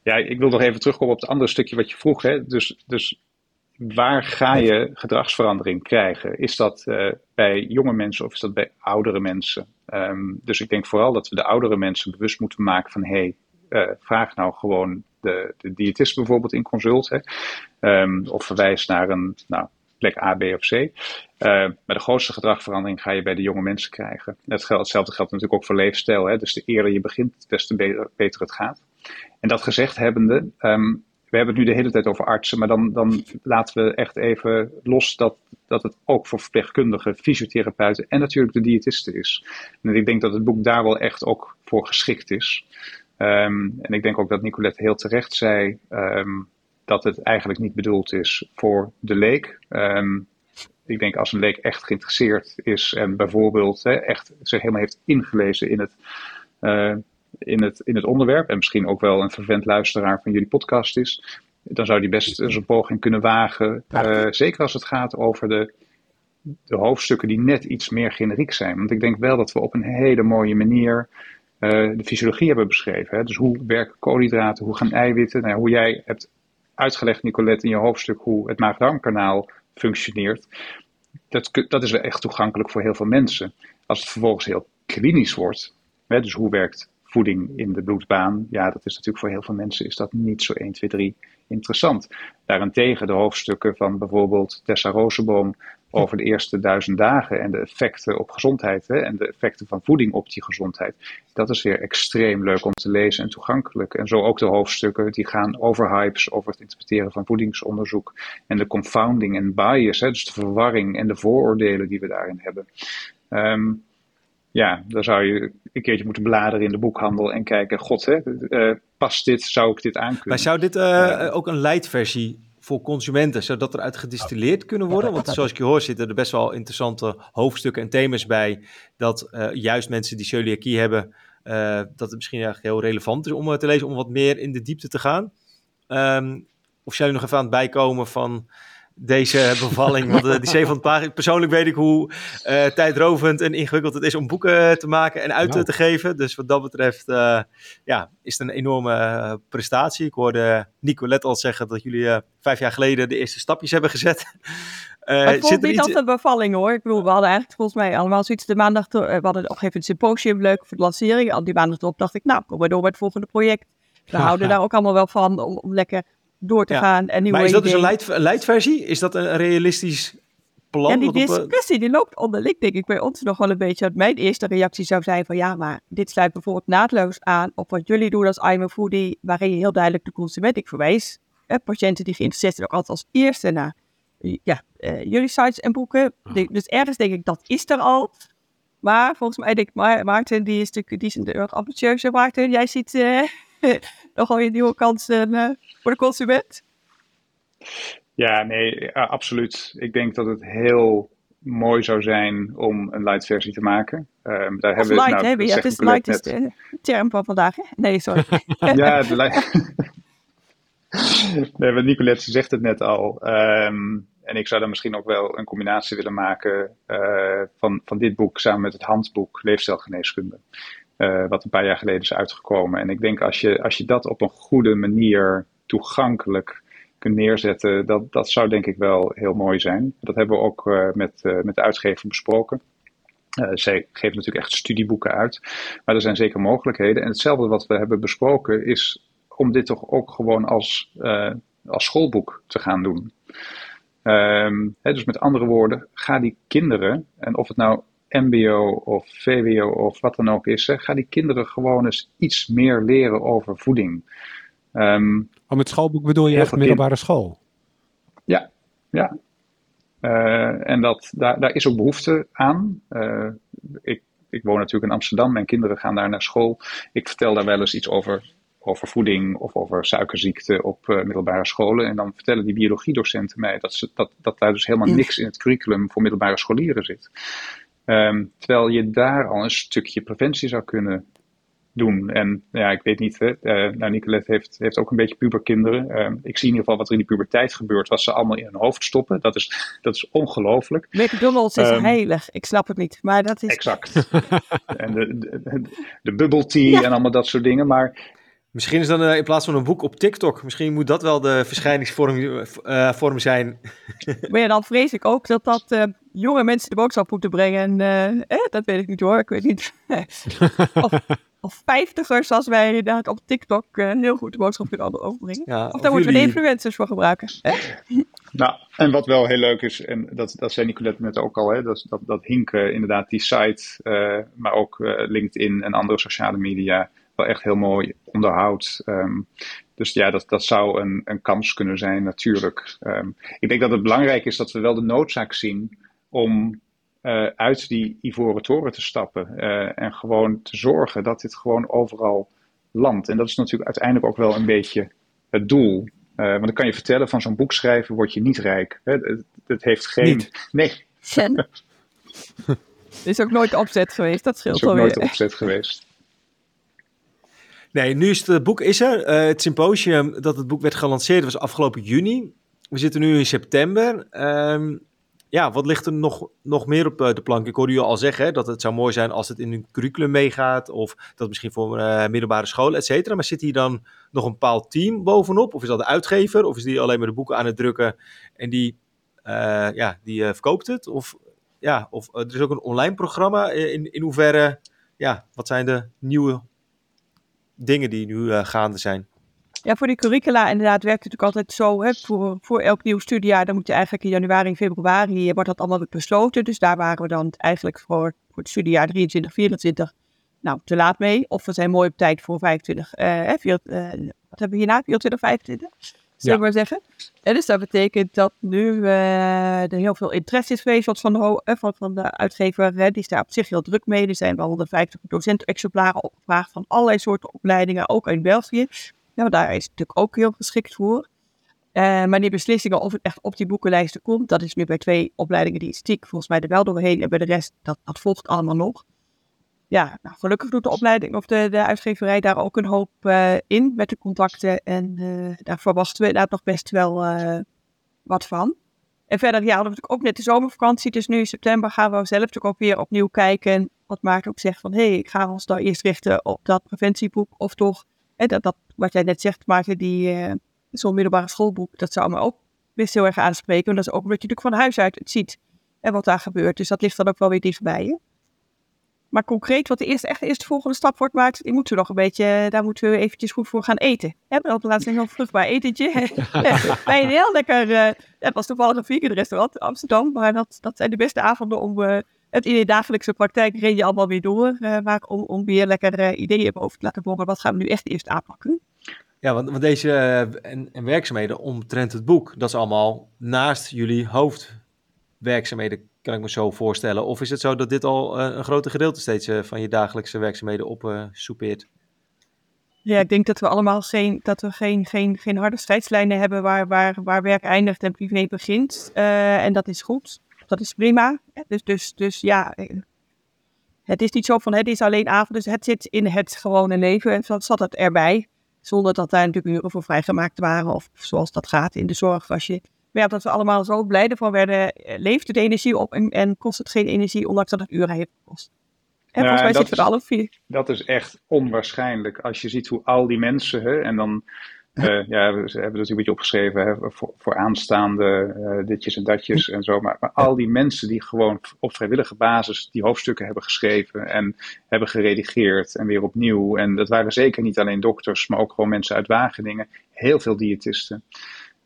ja, ik wil nog even terugkomen op het andere stukje wat je vroeg. Hè? Dus, dus waar ga je gedragsverandering krijgen? Is dat uh, bij jonge mensen of is dat bij oudere mensen? Um, dus ik denk vooral dat we de oudere mensen bewust moeten maken van hé, hey, uh, vraag nou gewoon de, de diëtist bijvoorbeeld in consult. Hè? Um, of verwijs naar een nou, plek A, B of C. Uh, maar de grootste gedragverandering ga je bij de jonge mensen krijgen. hetzelfde geldt natuurlijk ook voor leefstijl. Hè? Dus de eerder je begint, des te beter, het gaat. En dat gezegd hebbende, um, we hebben het nu de hele tijd over artsen, maar dan, dan laten we echt even los dat, dat het ook voor verpleegkundigen, fysiotherapeuten en natuurlijk de diëtisten is. En ik denk dat het boek daar wel echt ook voor geschikt is. Um, en ik denk ook dat Nicolette heel terecht zei, um, dat het eigenlijk niet bedoeld is voor de leek. Um, ik denk als een leek echt geïnteresseerd is en bijvoorbeeld hè, echt zich helemaal heeft ingelezen in het, uh, in, het, in het onderwerp en misschien ook wel een vervent luisteraar van jullie podcast is, dan zou die best eens een poging kunnen wagen. Uh, zeker als het gaat over de, de hoofdstukken die net iets meer generiek zijn. Want ik denk wel dat we op een hele mooie manier uh, de fysiologie hebben beschreven. Hè? Dus hoe werken koolhydraten, hoe gaan eiwitten, nou, hoe jij hebt uitgelegd, Nicolette, in je hoofdstuk hoe het maag-darmkanaal functioneert. Dat, dat is wel echt toegankelijk voor heel veel mensen. Als het vervolgens heel klinisch wordt, hè, dus hoe werkt voeding in de bloedbaan, ja, dat is natuurlijk voor heel veel mensen is dat niet zo 1, 2, 3 interessant. Daarentegen de hoofdstukken van bijvoorbeeld Tessa Rozenboom over de eerste duizend dagen en de effecten op gezondheid hè, en de effecten van voeding op die gezondheid. Dat is weer extreem leuk om te lezen en toegankelijk. En zo ook de hoofdstukken die gaan over hypes, over het interpreteren van voedingsonderzoek en de confounding en bias, hè, dus de verwarring en de vooroordelen die we daarin hebben. Um, ja, dan zou je een keertje moeten bladeren in de boekhandel en kijken, god, hè, uh, past dit, zou ik dit aankunnen? Maar zou dit uh, ook een light-versie voor consumenten, zodat er uit gedistilleerd kunnen worden? Want zoals ik je hoor zitten er best wel interessante hoofdstukken en thema's bij, dat uh, juist mensen die celiakie hebben, dat het misschien eigenlijk heel relevant is om te lezen, om wat meer in de diepte te gaan. Um, of zou je nog even aan het bijkomen van deze bevalling. Want uh, die 700 pagina's, persoonlijk weet ik hoe uh, tijdrovend en ingewikkeld het is om boeken te maken en uit nou. te geven. Dus wat dat betreft uh, ja, is het een enorme prestatie. Ik hoorde Nicolette al zeggen dat jullie vijf jaar geleden de eerste stapjes hebben gezet. Uh, ik vond niet iets... een bevalling hoor. Ik bedoel, we hadden eigenlijk volgens mij allemaal zoiets. De maandag, we hadden op een gegeven moment symposium leuk voor de lancering. Al die maandag erop dacht ik, nou, kom maar door met het volgende project. We houden daar ook allemaal wel van om, om lekker door te ja. gaan. En maar is dat dus een, light, een? Is dat een realistisch plan? Ja, die discussie die loopt onderling denk ik bij ons nog wel een beetje. Mijn eerste reactie zou zijn van ja, maar dit sluit bijvoorbeeld naadloos aan op wat jullie doen als I'm a Foodie, waarin je heel duidelijk de consument, ik verwijs patiënten die geïnteresseerd zijn ook altijd als eerste naar ja, uh, jullie sites en boeken. Dus ergens denk ik, dat is er al. Maar volgens mij denk ik, Ma- Maarten, die is natuurlijk die is een ambitieuze. Maarten, jij ziet eh nogal weer nieuwe kansen eh, voor de consument. Ja, nee, absoluut. Ik denk dat het heel mooi zou zijn om een light versie te maken. Ehm, daar Of hebben we, light, nou, hè? dat Ja, het is light is de term van vandaag, hè? Nee, sorry. Ja, de li- nee, want Nicolette zegt het net al. Ehm, en ik zou dan misschien ook wel een combinatie willen maken eh, van, van dit boek samen met het handboek Leefstijlgeneeskunde. Eh, wat een paar jaar geleden is uitgekomen. En ik denk als je, als je dat op een goede manier toegankelijk kunt neerzetten, dat, dat zou denk ik wel heel mooi zijn. Dat hebben we ook eh, met, eh, met de uitgever besproken. Zij geven natuurlijk echt studieboeken uit, maar er zijn zeker mogelijkheden. En hetzelfde wat we hebben besproken is om dit toch ook gewoon als, als schoolboek te gaan doen. Ehm, dus met andere woorden, ga die kinderen, en of het nou MBO of VWO of wat dan ook is, hè, ga die kinderen gewoon eens iets meer leren over voeding. Ehm, Oh, met schoolboek bedoel je echt middelbare school? Ja, ja. Eh, en dat, daar, daar is ook behoefte aan. Eh, ik, ik woon natuurlijk in Amsterdam, mijn kinderen gaan daar naar school. Ik vertel daar wel eens iets over, over voeding of over suikerziekte op eh, middelbare scholen. En dan vertellen die biologiedocenten mij dat, ze, dat, dat daar dus helemaal niks in het curriculum voor middelbare scholieren zit. Ehm, terwijl je daar al een stukje preventie zou kunnen doen. En ja, ik weet niet, hè, eh, nou, Nicolette heeft, heeft ook een beetje puberkinderen. Ehm, ik zie in ieder geval wat er in die puberteit gebeurt, wat ze allemaal in hun hoofd stoppen. Dat is, dat is ongelooflijk. McDonald's is Ehm, heilig. Ik snap het niet, maar dat is... Exact. en de, de, de, de bubble tea en allemaal dat soort dingen. Maar Misschien is dan eh, in plaats van een boek op TikTok, misschien moet dat wel de verschijningsvorm eh, vorm zijn. Maar ja, dan vrees ik ook dat dat eh, jonge mensen de boodschap moeten brengen. En eh, eh, dat weet ik niet hoor, ik weet niet. of, of vijftigers als wij inderdaad op TikTok eh, heel goed de boodschap kunnen overbrengen. Ja, Of daar moeten we influencers voor gebruiken. hè? Nou, en wat wel heel leuk is, en dat, dat zei Nicolette net ook al, hè, dat, dat, dat Hinke inderdaad die site, eh, maar ook eh, LinkedIn en andere sociale media wel echt heel mooi onderhoudt. Ehm, dus ja, dat, dat zou een, een kans kunnen zijn natuurlijk. Ehm, ik denk dat het belangrijk is dat we wel de noodzaak zien om eh, uit die ivoren toren te stappen eh, en gewoon te zorgen dat dit gewoon overal landt. En dat is natuurlijk uiteindelijk ook wel een beetje het doel. Eh, want dan kan je vertellen, van zo'n boek schrijven word je niet rijk. Hè? Het, het heeft geen... Niet. Nee, er is ook nooit opzet geweest, dat scheelt is ook alweer. nooit opzet geweest. Nee, nu is het boek is er. Eh, het symposium dat het boek werd gelanceerd was afgelopen juni. We zitten nu in september. Ehm, ja, wat ligt er nog, nog meer op eh, de plank? Ik hoorde u al zeggen dat het zou mooi zijn als het in een curriculum meegaat. Of dat misschien voor eh, middelbare scholen, et cetera. Maar zit hier dan nog een bepaald team bovenop? Of is dat de uitgever? Of is die alleen maar de boeken aan het drukken en die, ja, die verkoopt het? Of, ja, of er is ook een online programma. In, in hoeverre, ja, wat zijn de nieuwe dingen die nu eh, gaande zijn? Ja, voor die curricula inderdaad werkt het natuurlijk altijd zo. Hè, voor, voor elk nieuw studiejaar, dan moet je eigenlijk in januari februari, eh, wordt dat allemaal besloten. Dus daar waren we dan eigenlijk voor, voor het studiejaar 23, 24, nou, te laat mee. Of we zijn mooi op tijd voor 25, eh, hè, vier- eh, wat hebben we hierna? 24, 25? Zullen we maar zeggen. En dus dat betekent dat nu eh, er heel veel interesse is geweest van, de, eh, van, van de uitgever. hè, die is daar op zich heel druk mee. Er zijn wel 150 docent-exemplaren opgevraagd van allerlei soorten opleidingen, ook uit België. Nou, daar is het natuurlijk ook heel geschikt voor. Eh, maar die beslissingen of het echt op die boekenlijsten komt, dat is nu bij twee opleidingen die stiek volgens mij er wel doorheen. En bij de rest, dat, dat volgt allemaal nog. Ja, nou, gelukkig doet de opleiding of de, de uitgeverij daar ook een hoop eh, in met de contacten. En eh, daar verwachten we inderdaad nog best wel eh, wat van. En verder, ja, hadden we ook net de zomervakantie. Dus nu in september gaan we zelf natuurlijk ook weer opnieuw kijken. Wat Maarten ook zegt van, hé, hey, ik ga ons nou eerst richten op dat preventieboek. Of toch, hè, dat, dat, wat jij net zegt, Maarten, die, zo'n middelbare schoolboek, dat zou me ook best heel erg aanspreken. Want dat is ook omdat je natuurlijk van huis uit het ziet en wat daar gebeurt. Dus dat ligt dan ook wel weer dichtbij je. Maar concreet, wat de eerste, echt de eerste volgende stap wordt, Maarten, die moeten we nog een beetje, daar moeten we eventjes goed voor gaan eten. We op laatst een heel vruchtbaar etentje. Bij een heel lekker, eh het was toevallig een vegan restaurant in Amsterdam, maar dat, dat zijn de beste avonden om eh, het in de dagelijkse praktijk ren je allemaal weer door. eh, maar om, om weer lekker eh, ideeën boven te laten borrelen, wat gaan we nu echt eerst aanpakken? Ja, want, want deze uh, en, en, werkzaamheden omtrent het boek, dat is allemaal naast jullie hoofdwerkzaamheden, kan ik me zo voorstellen. Of is het zo dat dit al uh, een groter gedeelte steeds uh, van je dagelijkse werkzaamheden opsoepeert? ja, ik denk dat we allemaal geen, dat we geen, geen, geen harde strijdslijnen hebben waar, waar, waar werk eindigt en privé begint. en dat is goed. Dat is prima. Dus, dus, dus ja, het is niet zo van het is alleen avond, dus het zit in het gewone leven en dan zat het erbij. Zonder dat daar natuurlijk uren voor vrijgemaakt waren of zoals dat gaat in de zorg. Als je merkt dat we allemaal zo blij ervan werden, eh, leeft de energie op en, en kost het geen energie, ondanks dat het uren heeft gekost. En volgens mij zitten we er alle vier. Dat is echt onwaarschijnlijk. Als je ziet hoe al die mensen, hè, en dan uh, ja, we hebben het een beetje opgeschreven hè, voor, voor aanstaande uh, ditjes en datjes en zo. Maar, maar, al die mensen die gewoon op vrijwillige basis die hoofdstukken hebben geschreven en hebben geredigeerd en weer opnieuw. En dat waren zeker niet alleen dokters, maar ook gewoon mensen uit Wageningen. Heel veel diëtisten.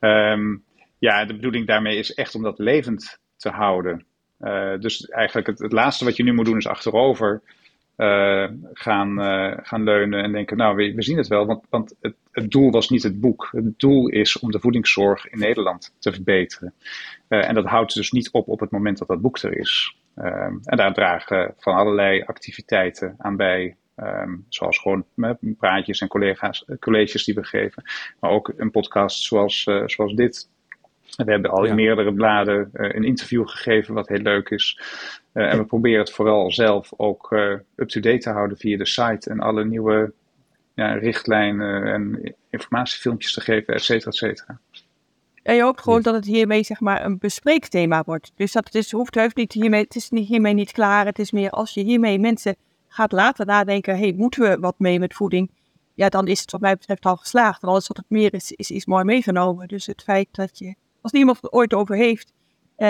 Um, ja, de bedoeling daarmee is echt om dat levend te houden. Uh, dus eigenlijk het, laatste wat je nu moet doen is achterover uh, gaan, uh, gaan leunen en denken, nou, we, we zien het wel, want, want het, het, doel was niet het boek. Het doel is om de voedingszorg in Nederland te verbeteren. En dat houdt dus niet op op het moment dat dat boek er is. en daar dragen van allerlei activiteiten aan bij. Um, zoals gewoon praatjes en collega's, colleges die we geven. Maar ook een podcast zoals, zoals dit. We hebben al in meerdere bladen een interview gegeven, wat heel leuk is. Uh, en we proberen het vooral zelf ook uh, up-to-date te houden via de site en alle nieuwe ja, richtlijnen en informatiefilmpjes te geven, et cetera, et cetera. En je hoopt gewoon dat het hiermee zeg maar een bespreekthema wordt. Dus dat het is, hoeft heus niet hiermee, het is niet hiermee niet klaar. Het is meer als je hiermee mensen gaat laten nadenken, hey, moeten we wat mee met voeding? Ja, dan is het wat mij betreft al geslaagd. En alles wat het meer is, is, is mooi meegenomen. Dus het feit dat je, als niemand het ooit over heeft, uh,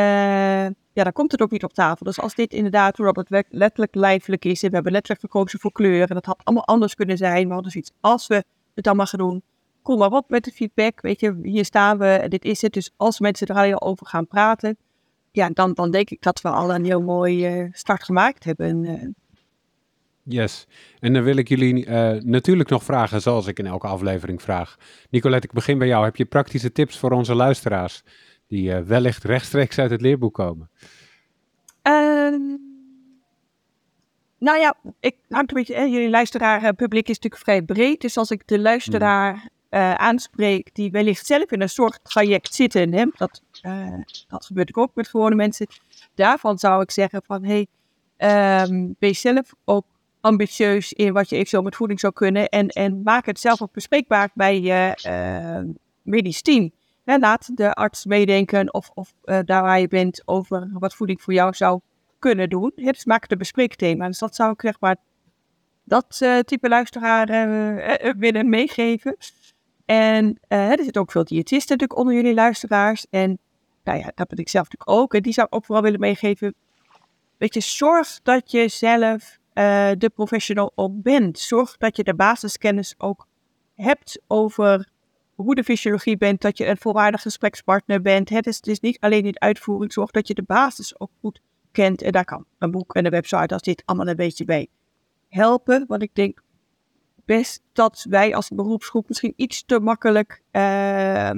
ja, dan komt het ook niet op tafel. Dus als dit inderdaad, het letterlijk lijfelijk is, en we hebben letterlijk gekozen voor kleur, en dat had allemaal anders kunnen zijn, we hadden zoiets, als we het allemaal gaan doen, kom maar op met de feedback, weet je, hier staan we, en dit is het. Dus als mensen er al over gaan praten, ja, dan, dan denk ik dat we al een heel mooi uh, start gemaakt hebben. Uh. Yes, en dan wil ik jullie uh, natuurlijk nog vragen, zoals ik in elke aflevering vraag. Nicolette, ik begin bij jou. Heb je praktische tips voor onze luisteraars? die uh, wellicht rechtstreeks uit het leerboek komen? Uh, nou ja, ik hangt een beetje. Hè, jullie luisteraar publiek is natuurlijk vrij breed. Dus als ik de luisteraar aanspreek die wellicht zelf in een soort traject zitten, hè, dat, dat gebeurt ook met gewone mensen. Daarvan zou ik zeggen van hey, um, wees zelf ook ambitieus in wat je eventueel met voeding zou kunnen. En, en maak het zelf ook bespreekbaar bij je uh, medisch team laat de arts meedenken of, of uh, daar waar je bent over wat voeding voor jou zou kunnen doen. Dus maak het een bespreekthema. Dus dat zou ik zeg maar dat uh, type luisteraar willen meegeven. En er zitten ook veel diëtisten natuurlijk onder jullie luisteraars. En nou ja, dat ben ik zelf natuurlijk ook. En die zou ik ook vooral willen meegeven. Weet je, zorg dat je zelf de professional ook bent. Zorg dat je de basiskennis ook hebt over hoe de fysiologie bent, dat je een volwaardig gesprekspartner bent. Het is, is niet alleen in uitvoering, zorg dat je de basis ook goed kent. En daar kan een boek en een website als dit allemaal een beetje bij helpen. Want ik denk best dat wij als beroepsgroep misschien iets te makkelijk, uh,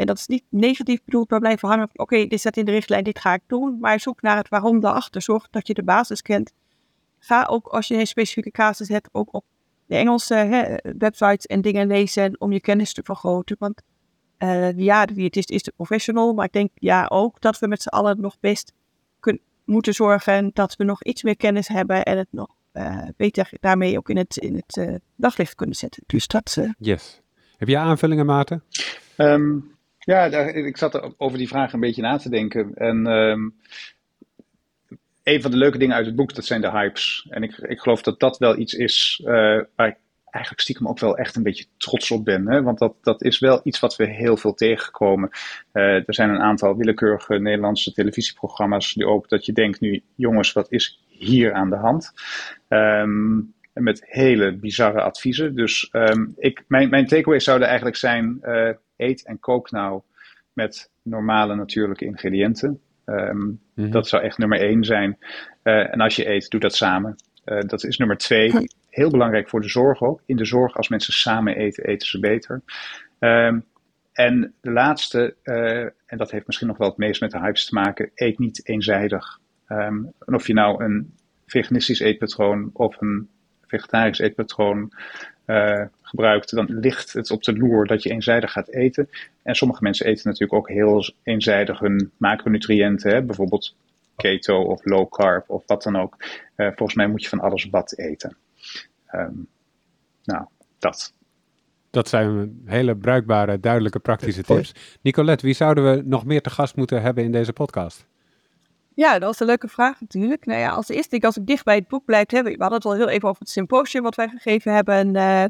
en dat is niet negatief bedoeld, maar blijven hangen. Oké, dit staat in de richtlijn, dit ga ik doen. Maar zoek naar het waarom daarachter. Zorg dat je de basis kent. Ga ook als je een specifieke casus hebt, ook op de Engelse hè, websites en dingen lezen om je kennis te vergroten. Want uh, ja, de diëtist is de professional, maar ik denk ja ook dat we met z'n allen nog best kunnen, moeten zorgen dat we nog iets meer kennis hebben en het nog uh, beter daarmee ook in het, in het uh, daglicht kunnen zetten. Dus dat... Yes. Heb je aanvullingen, Maarten? Um, ja, daar, ik zat over die vraag een beetje na te denken. En um, een van de leuke dingen uit het boek, dat zijn de hypes. En ik, ik geloof dat dat wel iets is uh, waar ik eigenlijk stiekem ook wel echt een beetje trots op ben. Hè? Want dat, dat is wel iets wat we heel veel tegenkomen. Uh, er zijn een aantal willekeurige Nederlandse televisieprogramma's die ook dat je denkt nu, jongens, wat is hier aan de hand? Um, met hele bizarre adviezen. Dus um, ik, mijn, mijn takeaways zouden eigenlijk zijn, uh, eet en kook nou met normale natuurlijke ingrediënten. Um, mm-hmm. Dat zou echt nummer één zijn. Uh, en als je eet, doe dat samen. Uh, dat is nummer twee. heel belangrijk voor de zorg ook. In de zorg, als mensen samen eten, eten ze beter. Um, en de laatste, uh, en dat heeft misschien nog wel het meest met de hypes te maken, eet niet eenzijdig. Um, en of je nou een veganistisch eetpatroon of een vegetarisch eetpatroon uh, gebruikt, dan ligt het op de loer dat je eenzijdig gaat eten. En sommige mensen eten natuurlijk ook heel eenzijdig hun macronutriënten, hè? bijvoorbeeld keto of low carb of wat dan ook. Uh, volgens mij moet je van alles wat eten. Um, nou, dat. Dat zijn hele bruikbare, duidelijke, praktische tips. Nicolette, wie zouden we nog meer te gast moeten hebben in deze podcast? Ja, dat is een leuke vraag natuurlijk. Nou ja, als eerste denk als ik dicht bij het boek blijf hebben. We hadden het al heel even over het symposium wat wij gegeven hebben uh,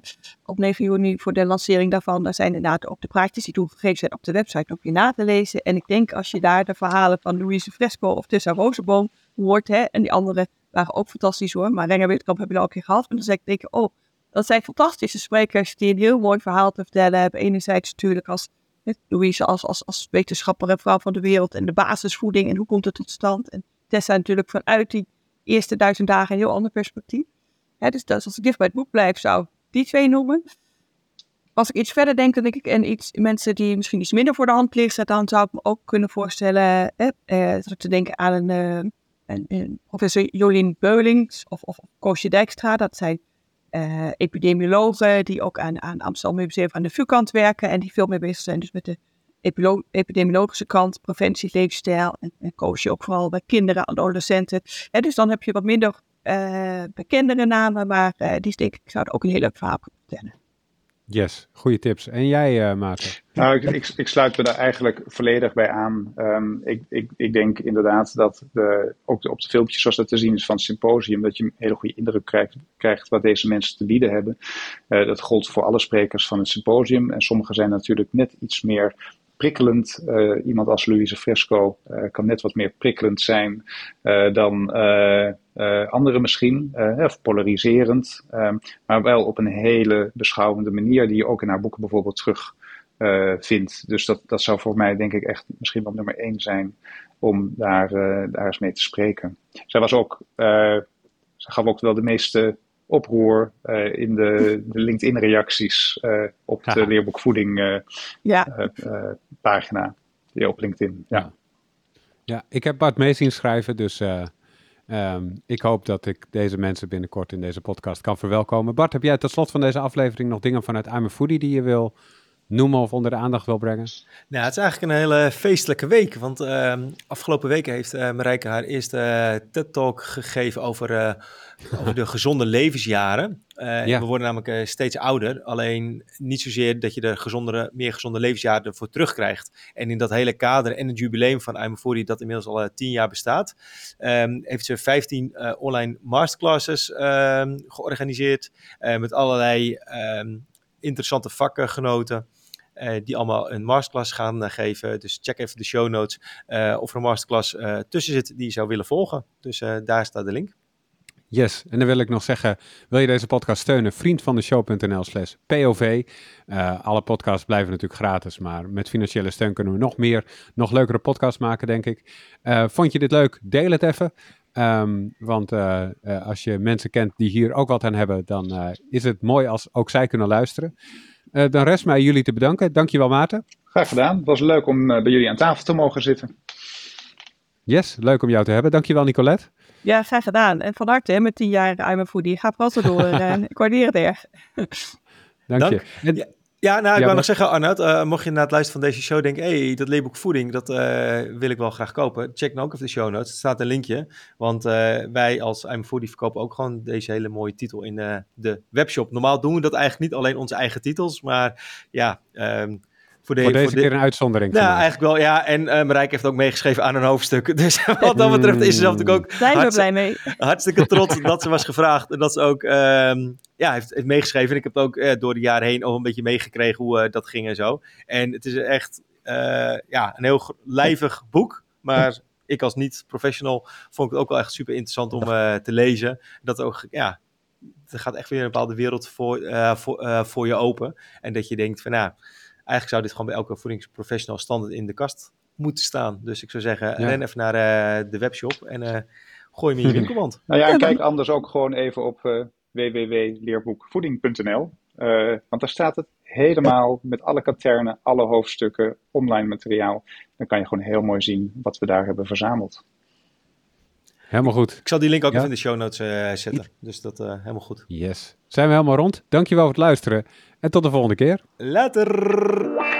op 9 juni voor de lancering daarvan. Daar zijn inderdaad ook de praatjes die toen gegeven zijn op de website nog weer na te lezen. En ik denk als je daar de verhalen van Louise Fresco of Tessa Rozenboom hoort, hè, en die andere waren ook fantastisch hoor, maar Renger Witkamp heb je al een keer gehad. En dan zeg ik, denk, oh, dat zijn fantastische sprekers die een heel mooi verhaal te vertellen hebben. Enerzijds natuurlijk als Louise als, als, als wetenschapper en vrouw van de wereld en de basisvoeding en hoe komt het tot stand. En Tessa natuurlijk vanuit die eerste duizend dagen een heel ander perspectief. dus, dus als ik dicht bij het boek blijf, zou ik die twee noemen. Als ik iets verder denk, dan denk ik, en iets, mensen die misschien iets minder voor de hand liggen, dan zou ik me ook kunnen voorstellen eh, te denken aan een, uh, een, professor Jolien Beulings of, of Koosje Dijkstra. Dat zijn uh, epidemiologen die ook aan, aan Amsterdam Museum aan de VU-kant werken en die veel meer bezig zijn dus met de epidemiologische kant, preventie, leefstijl en, en coach je ook vooral bij kinderen en adolescenten. En dus dan heb je wat minder uh, bekendere namen, maar uh, die denk ik, zou ook een hele leuk verhaal kunnen vertellen. Yes, goede tips. En jij, uh, Maarten? Nou, ik, ik, sluit me daar eigenlijk volledig bij aan. Um, ik, ik, ik denk inderdaad dat de, ook op de filmpjes zoals dat te zien is van het symposium, dat je een hele goede indruk krijgt, krijgt wat deze mensen te bieden hebben. Uh, dat gold voor alle sprekers van het symposium. En sommige zijn natuurlijk net iets meer prikkelend. Uh, iemand als Louise Fresco uh, kan net wat meer prikkelend zijn uh, dan anderen misschien, of polariserend, ehm, maar wel op een hele beschouwende manier die je ook in haar boeken bijvoorbeeld terug vindt. Dus dat, dat zou voor mij denk ik echt misschien wel nummer één zijn om daar, daar eens mee te spreken. Zij was ook, ze gaf ook wel de meeste oproer uh, in de, de LinkedIn-reacties uh, op de leerboek voeding uh, ja. pagina. Die op LinkedIn. Ja. ja, ik heb Bart mee zien schrijven, dus um, ik hoop dat ik deze mensen binnenkort in deze podcast kan verwelkomen. Bart, heb jij tot slot van deze aflevering nog dingen vanuit I'm a Foodie die je wil noemen of onder de aandacht wil brengen? Nou, het is eigenlijk een hele feestelijke week. Want uh, afgelopen weken heeft uh, Marijke haar eerste uh, TED-talk gegeven over, uh, over de gezonde levensjaren. Ja. We worden namelijk steeds ouder. Alleen niet zozeer dat je de gezondere, meer gezonde levensjaren ervoor terugkrijgt. En in dat hele kader en het jubileum van I'm dat inmiddels al tien jaar bestaat, um, heeft ze 15 online masterclasses um, georganiseerd. met allerlei um, interessante vakgenoten. Uh, die allemaal een masterclass gaan uh, geven. Dus check even de show notes uh, of er een masterclass tussen zit die je zou willen volgen. Dus daar staat de link. Yes, en dan wil ik nog zeggen, wil je deze podcast steunen? Vriendvandeshow.nl slash POV. alle podcasts blijven natuurlijk gratis, maar met financiële steun kunnen we nog meer, nog leukere podcasts maken, denk ik. vond je dit leuk? Deel het even. Um, want als je mensen kent die hier ook wat aan hebben, dan is het mooi als ook zij kunnen luisteren. Uh, dan rest mij jullie te bedanken. Dankjewel Maarten. Graag gedaan. Het was leuk om uh, bij jullie aan tafel te mogen zitten. Yes, leuk om jou te hebben. Dankjewel Nicolette. Ja, graag gedaan. En van harte hè, met tien jaar I'm a Foodie. Ga pas door. en ik waardeer het erg. Dank, Dank. je. Ja. Ja, nou, ik ja, wou nog zeggen, Arnoud, uh, mocht je na het luisteren van deze show denken, hey, dat leerboek voeding, dat uh, wil ik wel graag kopen. Check dan ook even de show notes, er staat een linkje. Want uh, wij als I'm Foodie verkopen ook gewoon deze hele mooie titel in de webshop. Normaal doen we dat eigenlijk niet alleen onze eigen titels, maar ja, um, voor, de, voor deze keer een uitzondering. Ja, eigenlijk wel. Ja, en uh, Marijke heeft ook meegeschreven aan een hoofdstuk. Dus wat dat betreft is ze zelf natuurlijk ook Zijn we blij mee. hartstikke trots dat ze was gevraagd. En dat ze ook um, ja, heeft, heeft meegeschreven. En ik heb het ook uh, door de jaren heen ook een beetje meegekregen hoe uh, dat ging en zo. En het is echt ja, een heel lijvig boek. Maar ik als niet-professional vond ik het ook wel echt super interessant om te lezen. Dat ook, ja, er gaat echt weer een bepaalde wereld voor, voor, voor je open. En dat je denkt van, nou eigenlijk zou dit gewoon bij elke voedingsprofessional standaard in de kast moeten staan. Dus ik zou zeggen, ja. ren even naar uh, de webshop en uh, gooi hem in je winkelmand. nou ja, kijk anders ook gewoon even op uh, www.leerboekvoeding.nl. Uh, want daar staat het helemaal met alle katernen, alle hoofdstukken, online materiaal. Dan kan je gewoon heel mooi zien wat we daar hebben verzameld. Helemaal goed. Ik zal die link ook even in de show notes uh, zetten. Dus dat uh, helemaal goed. Yes. Zijn we helemaal rond. Dankjewel voor het luisteren. En tot de volgende keer. Later.